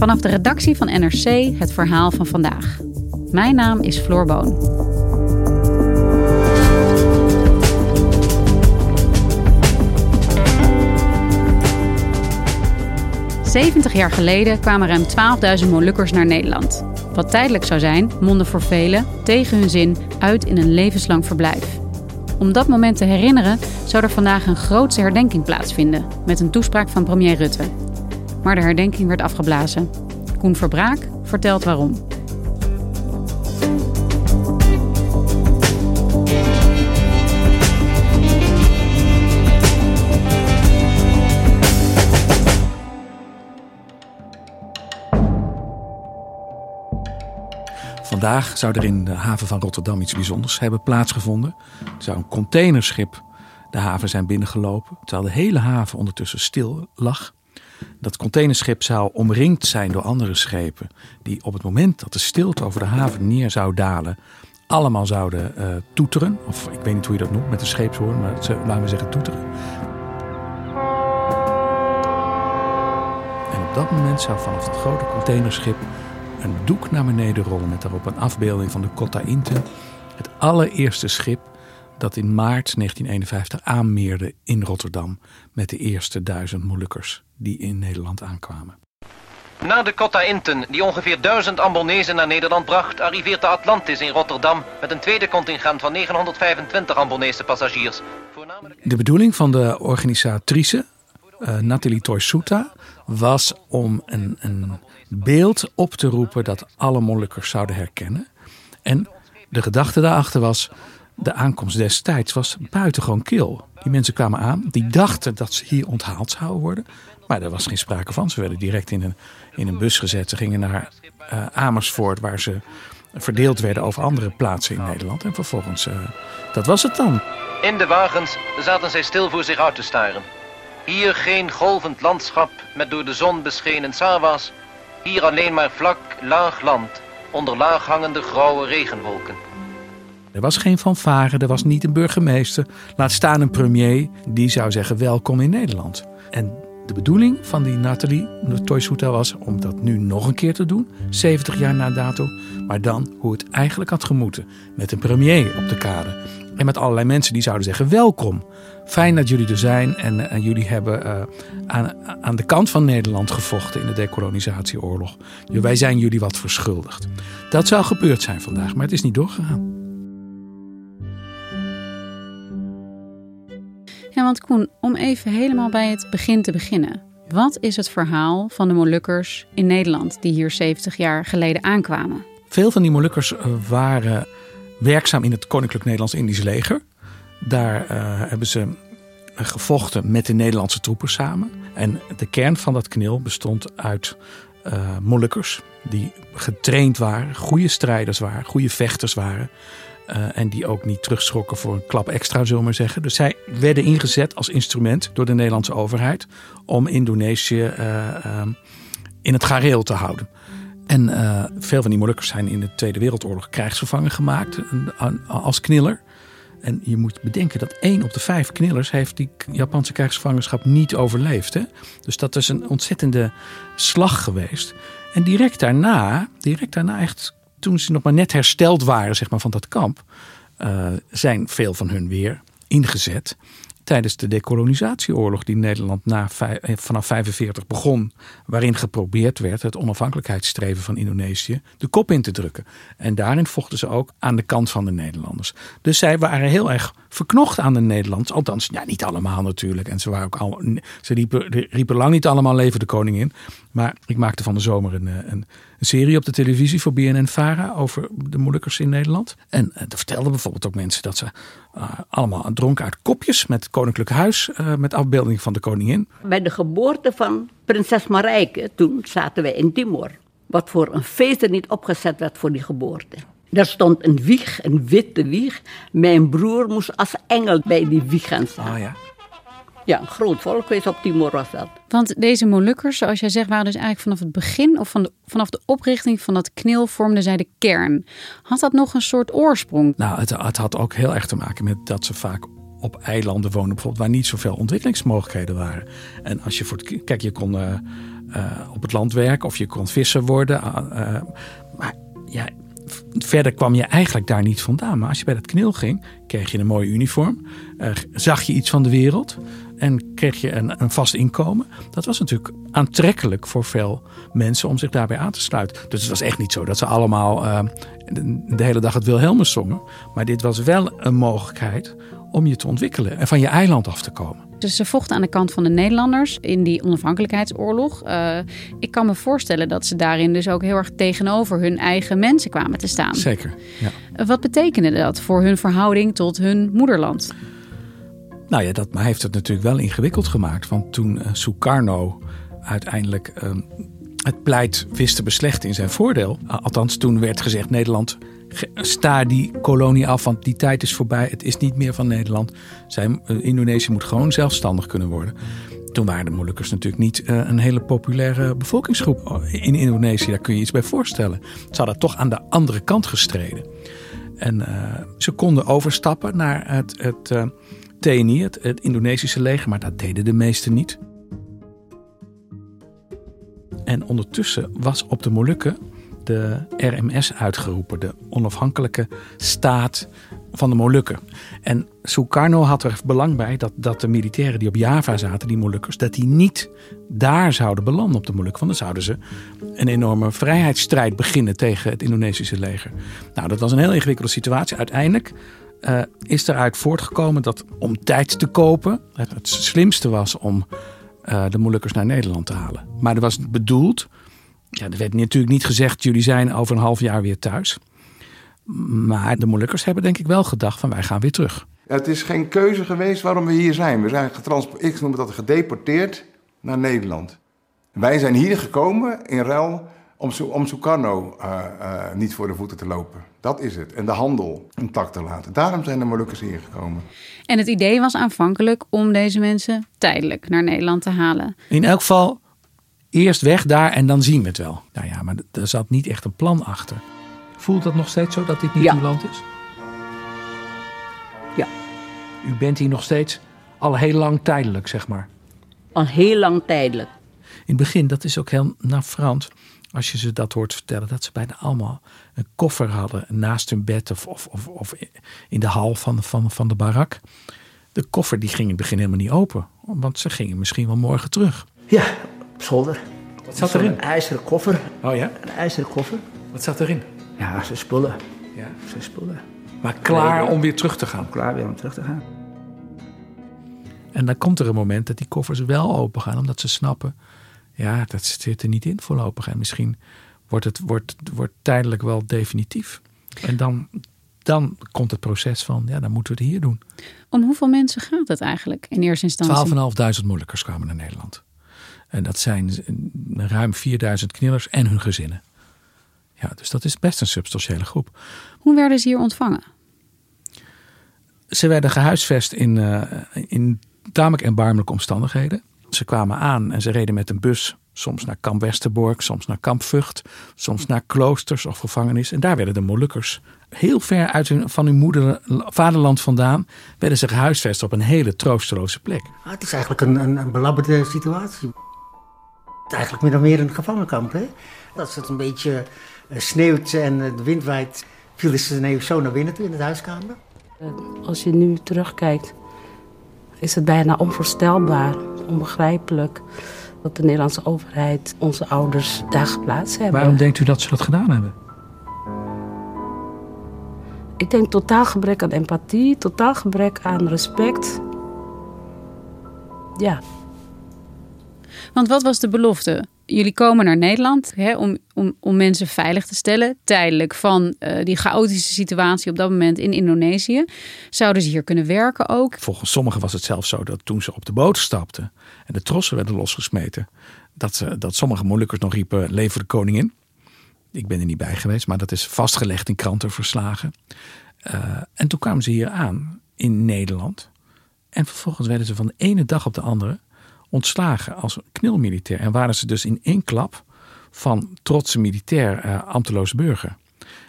Vanaf de redactie van NRC het verhaal van vandaag. Mijn naam is Floor Boon. Zeventig jaar geleden kwamen ruim 12.000 Molukkers naar Nederland. Wat tijdelijk zou zijn, mondde voor velen, tegen hun zin, uit in een levenslang verblijf. Om dat moment te herinneren zou er vandaag een grootse herdenking plaatsvinden, met een toespraak van premier Rutte. Maar de herdenking werd afgeblazen. Koen Verbraak vertelt waarom. Vandaag zou er in de haven van Rotterdam iets bijzonders hebben plaatsgevonden. Er zou een containerschip de haven zijn binnengelopen, terwijl de hele haven ondertussen stil lag. Dat containerschip zou omringd zijn door andere schepen, die op het moment dat de stilte over de haven neer zou dalen, allemaal zouden uh, toeteren. Of ik weet niet hoe je dat noemt met een scheepshoorn, maar laten we zeggen toeteren. En op dat moment zou vanaf het grote containerschip een doek naar beneden rollen met daarop een afbeelding van de Cotta Inten. Het allereerste schip dat in maart 1951 aanmeerde in Rotterdam met de eerste duizend Molukkers die in Nederland aankwamen. Na de Cotta Inten, die ongeveer duizend Ambonezen naar Nederland bracht, arriveert de Atlantis in Rotterdam met een tweede contingent van 925 Ambonese passagiers. De bedoeling van de organisatrice, uh, Nathalie Toysuta, was om een, een beeld op te roepen dat alle Molukkers zouden herkennen. En de gedachte daarachter was, de aankomst destijds was buitengewoon kil. Die mensen kwamen aan, die dachten dat ze hier onthaald zouden worden. Maar daar was geen sprake van. Ze werden direct in een, in een bus gezet. Ze gingen naar uh, Amersfoort, waar ze verdeeld werden over andere plaatsen in Nederland. En vervolgens, uh, dat was het dan. In de wagens zaten zij stil voor zich uit te staren. Hier geen golvend landschap met door de zon beschenen sawas. Hier alleen maar vlak, laag land, onder laag hangende grauwe regenwolken. Er was geen fanfare, er was niet een burgemeester. Laat staan een premier die zou zeggen welkom in Nederland. En de bedoeling van die Nathalie Toyshuta was om dat nu nog een keer te doen. 70 jaar na dato. Maar dan hoe het eigenlijk had gemoeten. Met een premier op de kade. En met allerlei mensen die zouden zeggen welkom. Fijn dat jullie er zijn en, en jullie hebben uh, aan, aan de kant van Nederland gevochten in de decolonisatieoorlog. Wij zijn jullie wat verschuldigd. Dat zou gebeurd zijn vandaag, maar het is niet doorgegaan. Want Koen, om even helemaal bij het begin te beginnen. Wat is het verhaal van de Molukkers in Nederland die hier 70 jaar geleden aankwamen? Veel van die Molukkers eh, waren werkzaam in het Koninklijk Nederlands-Indisch leger. Daar uh, hebben ze gevochten met de Nederlandse troepen samen. En de kern van dat knil bestond uit uh, Molukkers. Die getraind waren, goede strijders waren, goede vechters waren. Uh, en die ook niet terugschrokken voor een klap extra, zullen we maar zeggen. Dus zij werden ingezet als instrument door de Nederlandse overheid om Indonesië uh, in het gareel te houden. En uh, veel van die Molukkers zijn in de Tweede Wereldoorlog krijgsgevangen gemaakt als kniller. En je moet bedenken dat één op de vijf knillers heeft die Japanse krijgsgevangenschap niet overleefd. Hè? Dus dat is een ontzettende slag geweest. En direct daarna, direct daarna echt, toen ze nog maar net hersteld waren zeg maar, van dat kamp, uh, zijn veel van hun weer ingezet tijdens de decolonisatieoorlog die Nederland na, eh, vanaf 45 begon, waarin geprobeerd werd het onafhankelijkheidsstreven van Indonesië de kop in te drukken. En daarin vochten ze ook aan de kant van de Nederlanders. Dus zij waren heel erg verknocht aan de Nederlanders. Althans, ja, niet allemaal natuurlijk. En ze, waren ook al, ze riepen, riepen lang niet allemaal leven de koningin. Maar ik maakte van de zomer een, eh, een, een serie op de televisie voor BNN-Vara over de Molukkers in Nederland. En er vertelden bijvoorbeeld ook mensen dat ze uh, allemaal dronken uit kopjes met Koninklijk Huis, uh, met afbeelding van de koningin. Bij de geboorte van prinses Marijke, toen zaten wij in Timor. Wat voor een feest er niet opgezet werd voor die geboorte. Daar stond een wieg, een witte wieg. Mijn broer moest als engel bij die wieg gaan staan. Oh ja. Ja, een groot volkfeest op Timor was dat. Want deze Molukkers, zoals jij zegt, waren dus eigenlijk vanaf het begin of van de, vanaf de oprichting van dat knil vormden zij de kern. Had dat nog een soort oorsprong? Nou, het, het had ook heel erg te maken met dat ze vaak op eilanden woonden, bijvoorbeeld waar niet zoveel ontwikkelingsmogelijkheden waren. En als je voor het, kijk, je kon uh, uh, op het land werken of je kon visser worden. Uh, maar ja, verder kwam je eigenlijk daar niet vandaan. Maar als je bij dat knil ging, kreeg je een mooie uniform, zag je iets van de wereld en kreeg je een, een, vast inkomen. Dat was natuurlijk aantrekkelijk voor veel mensen om zich daarbij aan te sluiten. Dus het was echt niet zo dat ze allemaal uh, de, hele dag het Wilhelmus zongen. Maar dit was wel een mogelijkheid om je te ontwikkelen en van je eiland af te komen. Dus ze vochten aan de kant van de Nederlanders in die onafhankelijkheidsoorlog. Uh, ik kan me voorstellen dat ze daarin dus ook heel erg tegenover hun eigen mensen kwamen te staan. Zeker. Ja. Wat betekende dat voor hun verhouding tot hun moederland? Nou ja, dat heeft het natuurlijk wel ingewikkeld gemaakt. Want toen uh, Sukarno uiteindelijk uh, het pleit wist te beslechten in zijn voordeel. Althans, toen werd gezegd: Nederland, sta die kolonie af, want die tijd is voorbij. Het is niet meer van Nederland. Zij, uh, Indonesië moet gewoon zelfstandig kunnen worden. Toen waren de Molukkers natuurlijk niet uh, een hele populaire bevolkingsgroep in Indonesië. Daar kun je iets bij voorstellen. Ze hadden toch aan de andere kant gestreden. En ze konden overstappen naar het, het Het Indonesische leger, maar dat deden de meesten niet. En ondertussen was op de Molukken de RMS uitgeroepen, de onafhankelijke staat van de Molukken. En Sukarno had er belang bij dat, dat de militairen die op Java zaten, die Molukkers, dat die niet daar zouden belanden op de Molukken. Want dan zouden ze een enorme vrijheidsstrijd beginnen tegen het Indonesische leger. Nou, dat was een heel ingewikkelde situatie. Uiteindelijk uh, is eruit voortgekomen dat om tijd te kopen het, het slimste was om uh, de Molukkers naar Nederland te halen. Maar er was bedoeld, ja, er werd natuurlijk niet gezegd jullie zijn over een half jaar weer thuis. Maar de Molukkers hebben denk ik wel gedacht van wij gaan weer terug. Het is geen keuze geweest waarom we hier zijn. We zijn ik noem dat gedeporteerd naar Nederland. Wij zijn hier gekomen in ruil om, om Sukarno uh, uh, niet voor de voeten te lopen. Dat is het. En de handel intact te laten. Daarom zijn de Molukkers hier gekomen. En het idee was aanvankelijk om deze mensen tijdelijk naar Nederland te halen. In elk geval eerst weg daar en dan zien we het wel. Nou ja, maar er zat niet echt een plan achter. Voelt dat nog steeds zo dat dit niet ja. uw land is? Ja. U bent hier nog steeds al heel lang tijdelijk, zeg maar. Al heel lang tijdelijk. In het begin, dat is ook heel navrant als je ze dat hoort vertellen, dat ze bijna allemaal een koffer hadden naast hun bed of, of, of, of in de hal van, van, van de barak. De koffer die ging in het begin helemaal niet open, want ze gingen misschien wel morgen terug. Ja, op zolder. Wat zat erin? Een ijzeren koffer. Oh ja? Een ijzeren koffer. Wat zat erin? Ja, ze spullen. Ja. Ze spullen. Maar klaar om weer terug te gaan? Klaar weer om terug te gaan. En dan komt er een moment dat die koffers wel open gaan, omdat ze snappen ja, dat zit er niet in voorlopig. En misschien wordt het wordt, wordt tijdelijk wel definitief. En dan, dan komt het proces van, ja, dan moeten we het hier doen. Om hoeveel mensen gaat het eigenlijk in eerste instantie? 12.500 moeilijkers kwamen naar Nederland. En dat zijn ruim 4000 knillers en hun gezinnen. Ja, dus dat is best een substantiële groep. Hoe werden ze hier ontvangen? Ze werden gehuisvest in, uh, in tamelijk erbarmelijke omstandigheden. Ze kwamen aan en ze reden met een bus, soms naar kamp Westerbork, soms naar kamp Vught, soms naar kloosters of gevangenis. En daar werden de Molukkers heel ver uit hun, van hun moeder, vaderland vandaan, werden ze gehuisvest op een hele troosteloze plek. Ah, het is eigenlijk een, een, een belabberde situatie. Het is eigenlijk min of meer een gevangenkamp. Hè? Als het een beetje sneeuwt en de wind waait, viel de sneeuw zo naar binnen toe in het huiskamer. Als je nu terugkijkt, is het bijna onvoorstelbaar, onbegrijpelijk dat de Nederlandse overheid onze ouders daar geplaatst hebben. Waarom denkt u dat ze dat gedaan hebben? Ik denk totaal gebrek aan empathie, totaal gebrek aan respect. Ja. Want wat was de belofte? Jullie komen naar Nederland hè, om, om, om mensen veilig te stellen, tijdelijk van uh, die chaotische situatie op dat moment in Indonesië. Zouden ze hier kunnen werken ook? Volgens sommigen was het zelfs zo dat toen ze op de boot stapten en de trossen werden losgesmeten, dat, ze, dat sommige Molukkers nog riepen: Lever de koningin. Ik ben er niet bij geweest, maar dat is vastgelegd in krantenverslagen. Uh, en toen kwamen ze hier aan in Nederland. En vervolgens werden ze van de ene dag op de andere ontslagen als knilmilitair. En waren ze dus in één klap van trotse militair uh, ambteloze burger.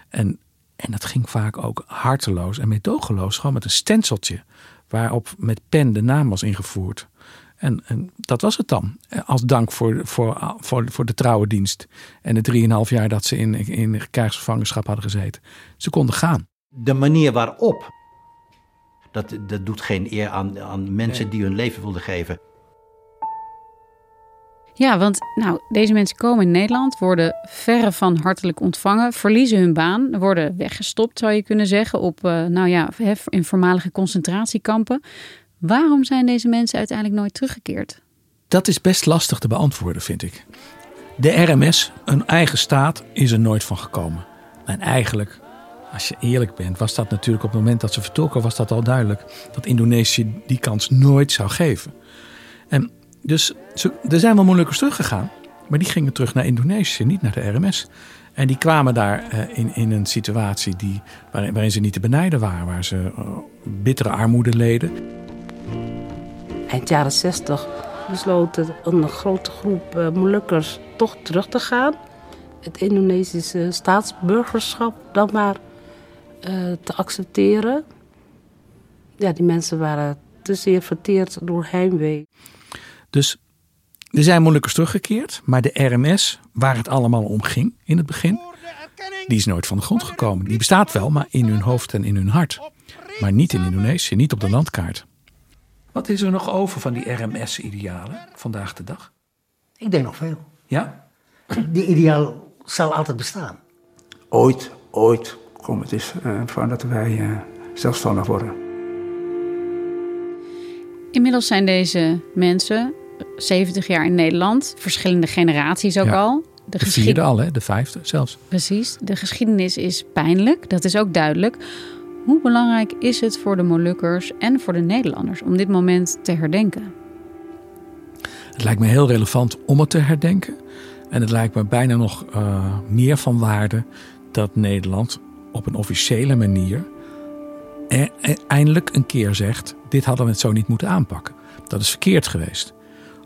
En, en dat ging vaak ook harteloos en meedogenloos. Gewoon met een stenciltje waarop met pen de naam was ingevoerd. En, en, dat was het dan. Als dank voor, voor, voor, voor de trouwe dienst. En de drieënhalf jaar dat ze in, in krijgsgevangenschap hadden gezeten. Ze konden gaan. De manier waarop. Dat, dat doet geen eer aan, aan mensen die hun leven wilden geven. Ja, want nou, deze mensen komen in Nederland, worden verre van hartelijk ontvangen, verliezen hun baan, worden weggestopt, zou je kunnen zeggen, op uh, nou ja, in voormalige concentratiekampen. Waarom zijn deze mensen uiteindelijk nooit teruggekeerd? Dat is best lastig te beantwoorden, vind ik. De RMS, een eigen staat, is er nooit van gekomen. En eigenlijk, als je eerlijk bent, was dat natuurlijk op het moment dat ze vertrokken, was dat al duidelijk dat Indonesië die kans nooit zou geven. En dus ze, er zijn wel moeilijkers teruggegaan, maar die gingen terug naar Indonesië, niet naar de RMS. En die kwamen daar uh, in, in een situatie die, waarin, ze niet te benijden waren, waar ze uh, bittere armoede leden. Eind jaren 60 besloten een grote groep uh, toch terug te gaan. Het Indonesische staatsburgerschap dan maar te accepteren. Ja, die mensen waren te zeer verteerd door heimwee. Dus er zijn moeilijkers teruggekeerd, maar de RMS, waar het allemaal om ging in het begin, die is nooit van de grond gekomen. Die bestaat wel, maar in hun hoofd en in hun hart. Maar niet in Indonesië, niet op de landkaart. Wat is er nog over van die RMS-idealen vandaag de dag? Ik denk nog veel. Ja? Die ideaal zal altijd bestaan. Ooit, ooit. Kom, het is uh, van dat wij uh, zelfstandig worden. Inmiddels zijn deze mensen 70 jaar in Nederland, verschillende generaties ook Ja. al. De vierde al, hè? de vijfde zelfs. Precies, de geschiedenis is pijnlijk, dat is ook duidelijk. Hoe belangrijk is het voor de Molukkers en voor de Nederlanders om dit moment te herdenken? Het lijkt me heel relevant om het te herdenken. En het lijkt me bijna nog uh, meer van waarde dat Nederland op een officiële manier e eindelijk een keer zegt: dit hadden we het zo niet moeten aanpakken. Dat is verkeerd geweest.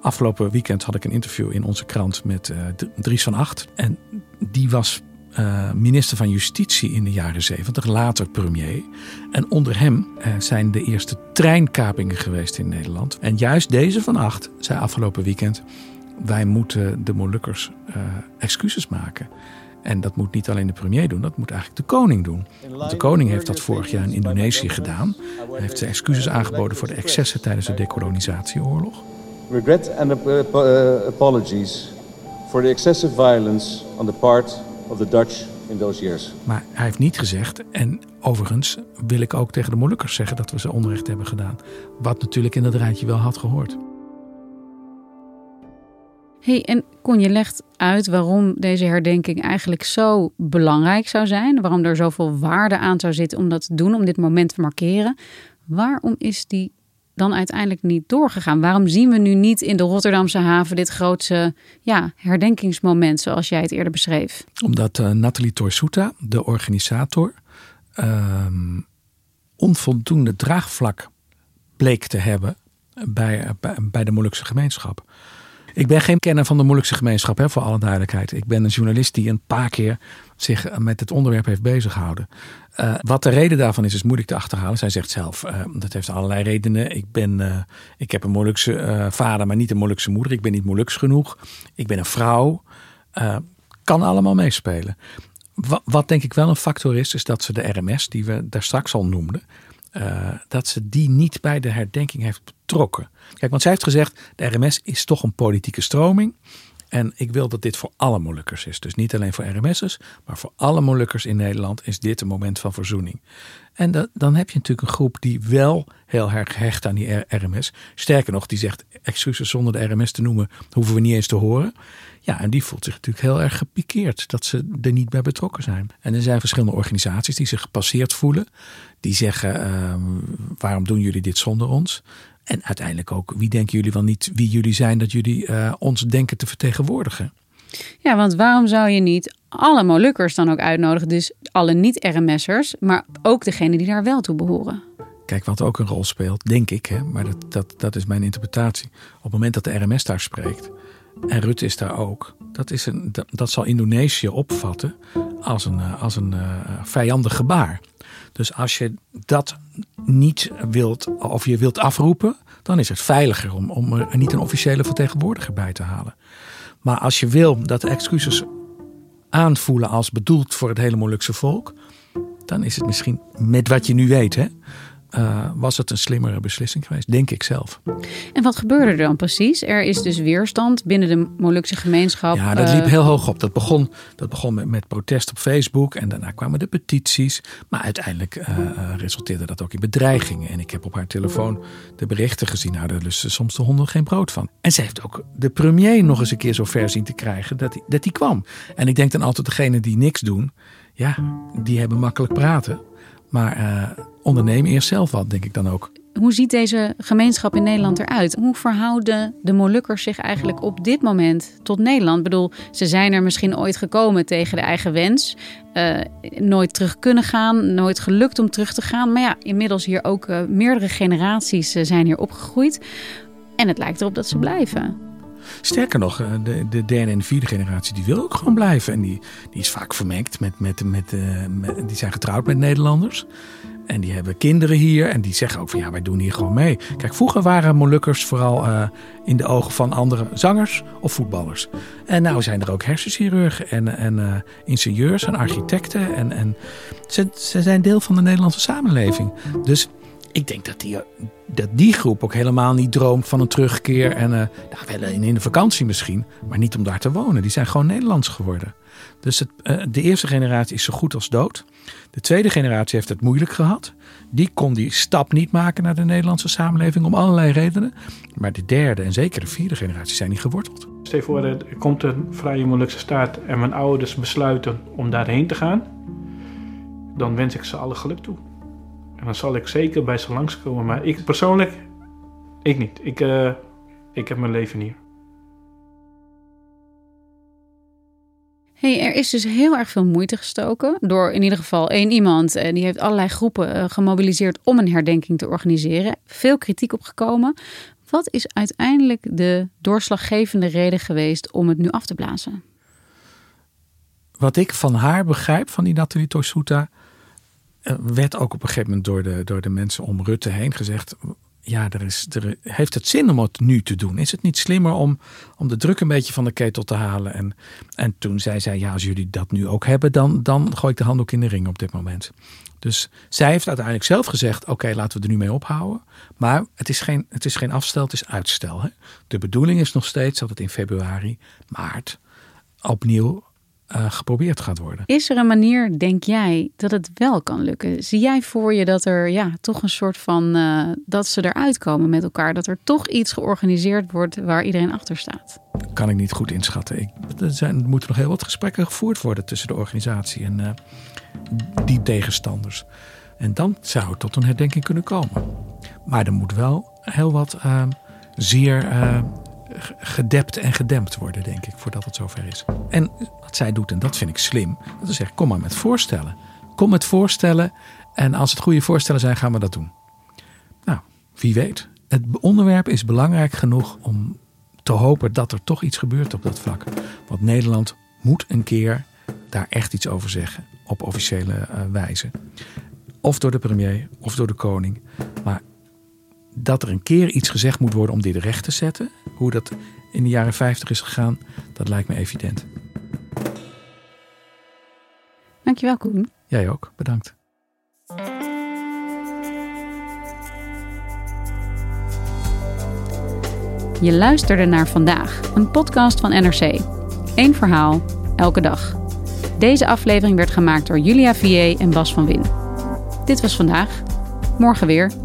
Afgelopen weekend had ik een interview in onze krant met uh, Dries van Acht. En die was uh, minister van Justitie in de jaren zeventig, later premier. En onder hem uh, zijn de eerste treinkapingen geweest in Nederland. En juist deze van Acht zei afgelopen weekend: wij moeten de Molukkers excuses maken. En dat moet niet alleen de premier doen, dat moet eigenlijk de koning doen. Want de koning heeft dat vorig jaar in Indonesië gedaan. Hij heeft zijn excuses aangeboden voor de excessen tijdens de decolonisatieoorlog. Regret and uh, apologies for the excessive violence on the part of the Dutch in those years. Maar hij heeft niet gezegd, en overigens wil ik ook tegen de Molukkers zeggen dat we ze onrecht hebben gedaan. Wat natuurlijk in dat rijtje wel had gehoord. hey, en Kon je legt uit waarom deze herdenking eigenlijk zo belangrijk zou zijn. Waarom er zoveel waarde aan zou zitten om dat te doen, om dit moment te markeren. Waarom is die dan uiteindelijk niet doorgegaan? Waarom zien we nu niet in de Rotterdamse haven dit grootse ja, herdenkingsmoment zoals jij het eerder beschreef? Omdat uh, Nathalie Torsuta, de organisator, uh, onvoldoende draagvlak bleek te hebben bij, bij, de Molukse gemeenschap. Ik ben geen kenner van de moeilijkste gemeenschap, hè, voor alle duidelijkheid. Ik ben een journalist die een paar keer zich met het onderwerp heeft bezighouden. Uh, wat de reden daarvan is, is moeilijk te achterhalen. Zij zegt zelf, uh, dat heeft allerlei redenen. Ik, ben, uh, ik heb een Molukse vader, maar niet een Molukse moeder. Ik ben niet Moluks genoeg. Ik ben een vrouw. kan allemaal meespelen. Wat, wat denk ik wel een factor is, is dat ze de RMS, die we daar straks al noemden, eh, dat ze die niet bij de herdenking heeft betrokken. Kijk, want zij heeft gezegd, de RMS is toch een politieke stroming. En ik wil dat dit voor alle Molukkers is. Dus niet alleen voor RMS'ers, maar voor alle Molukkers in Nederland is dit een moment van verzoening. En dan heb je natuurlijk een groep die wel heel erg hecht aan die RMS. Sterker nog, die zegt excuses zonder de RMS te noemen, hoeven we niet eens te horen. Ja, en die voelt zich natuurlijk heel erg gepikeerd dat ze er niet bij betrokken zijn. En er zijn verschillende organisaties die zich gepasseerd voelen. Die zeggen, uh, waarom doen jullie dit zonder ons? En uiteindelijk ook, wie denken jullie wel niet wie jullie zijn dat jullie uh, ons denken te vertegenwoordigen? Ja, want waarom zou je niet alle Molukkers dan ook uitnodigen? Dus alle niet-RMS'ers, maar ook degene die daar wel toe behoren. Kijk, wat ook een rol speelt, denk ik, hè, maar dat, dat, dat is mijn interpretatie. Op het moment dat de RMS daar spreekt, en Rutte is daar ook, dat, is een, dat, dat zal Indonesië opvatten als een, eh, als een uh, vijandig gebaar. Dus als je dat niet wilt, of je wilt afroepen, dan is het veiliger om, om er niet een officiële vertegenwoordiger bij te halen. Maar als je wil dat de excuses aanvoelen als bedoeld voor het hele Molukse volk, dan is het misschien met wat je nu weet, hè, uh, was het een slimmere beslissing geweest, denk ik zelf. En wat gebeurde er dan precies? Er is dus weerstand binnen de Molukse gemeenschap. Ja, dat liep heel hoog op. Dat begon, dat begon met, met protest op Facebook en daarna kwamen de petities. Maar uiteindelijk uh, resulteerde dat ook in bedreigingen. En ik heb op haar telefoon de berichten gezien. Nou, daar lusten soms de honden geen brood van. En ze heeft ook de premier nog eens een keer zo ver zien te krijgen dat hij dat die kwam. En ik denk dan altijd degene die niks doen, ja, die hebben makkelijk praten. Maar uh, onderneem eerst zelf wat, denk ik dan ook. Hoe ziet deze gemeenschap in Nederland eruit? Hoe verhouden de Molukkers zich eigenlijk op dit moment tot Nederland? Ik bedoel, ze zijn er misschien ooit gekomen tegen de eigen wens. Uh, nooit terug kunnen gaan, nooit gelukt om terug te gaan. Maar ja, inmiddels hier ook uh, meerdere generaties zijn hier opgegroeid. En het lijkt erop dat ze blijven. Sterker nog, de, de derde en de vierde generatie die wil ook gewoon blijven. En die, die is vaak vermengd met, met, uh, met, die zijn getrouwd met Nederlanders. En die hebben kinderen hier en die zeggen ook van ja, wij doen hier gewoon mee. Kijk, vroeger waren Molukkers vooral uh, in de ogen van andere zangers of voetballers. En nou zijn er ook hersenchirurgen en, en ingenieurs en architecten. En, en ze, ze zijn deel van de Nederlandse samenleving. Dus ik denk dat die, dat die groep ook helemaal niet droomt van een terugkeer. En uh, wel in de vakantie misschien, maar niet om daar te wonen. Die zijn gewoon Nederlands geworden. Dus het, uh, de eerste generatie is zo goed als dood. De tweede generatie heeft het moeilijk gehad. Die kon die stap niet maken naar de Nederlandse samenleving om allerlei redenen. Maar de derde en zeker de vierde generatie zijn niet geworteld. Stel voor, komt een vrije Molukse staat en mijn ouders besluiten om daarheen te gaan. Dan wens ik ze alle geluk toe. En dan zal ik zeker bij ze langskomen. Maar ik persoonlijk, ik niet. Ik, uh, ik heb mijn leven hier. Hey, er is dus heel erg veel moeite gestoken door in ieder geval één iemand. En die heeft allerlei groepen gemobiliseerd om een herdenking te organiseren. Veel kritiek opgekomen. Wat is uiteindelijk de doorslaggevende reden geweest om het nu af te blazen? Wat ik van haar begrijp, van die Nathalie Tosuta, werd ook op een gegeven moment door de, door de mensen om Rutte heen gezegd. Ja, er is, er, heeft het zin om het nu te doen? Is het niet slimmer om, om de druk een beetje van de ketel te halen? En, en toen zei zij, ja, als jullie dat nu ook hebben, dan, dan gooi ik de handdoek in de ring op dit moment. Dus zij heeft uiteindelijk zelf gezegd, oké, laten we er nu mee ophouden. Maar het is geen, het is geen afstel, het is uitstel. Hè? De bedoeling is nog steeds dat het in februari, maart opnieuw uh, geprobeerd gaat worden. Is er een manier, denk jij, dat het wel kan lukken? Zie jij voor je dat er ja, toch een soort van uh, dat ze eruit komen met elkaar? Dat er toch iets georganiseerd wordt waar iedereen achter staat? Kan ik niet goed inschatten. Ik, er, zijn, er moeten nog heel wat gesprekken gevoerd worden tussen de organisatie en uh, die tegenstanders. En dan zou het tot een herdenking kunnen komen. Maar er moet wel heel wat zeer gedept en gedempt worden, denk ik, voordat het zover is. En wat zij doet, en dat vind ik slim, dat is zeggen, kom maar met voorstellen. Kom met voorstellen en als het goede voorstellen zijn, gaan we dat doen. Nou, wie weet. Het onderwerp is belangrijk genoeg om te hopen dat er toch iets gebeurt op dat vlak. Want Nederland moet een keer daar echt iets over zeggen op officiële uh, wijze. Of door de premier of door de koning. Maar dat er een keer iets gezegd moet worden om dit recht te zetten. Hoe dat in de jaren 50 is gegaan, dat lijkt me evident. Dankjewel, Koen. Jij ook, bedankt. Je luisterde naar vandaag, een podcast van NRC. Eén verhaal, elke dag. Deze aflevering werd gemaakt door Julia Vier en Bas van Win. Dit was vandaag. Morgen weer.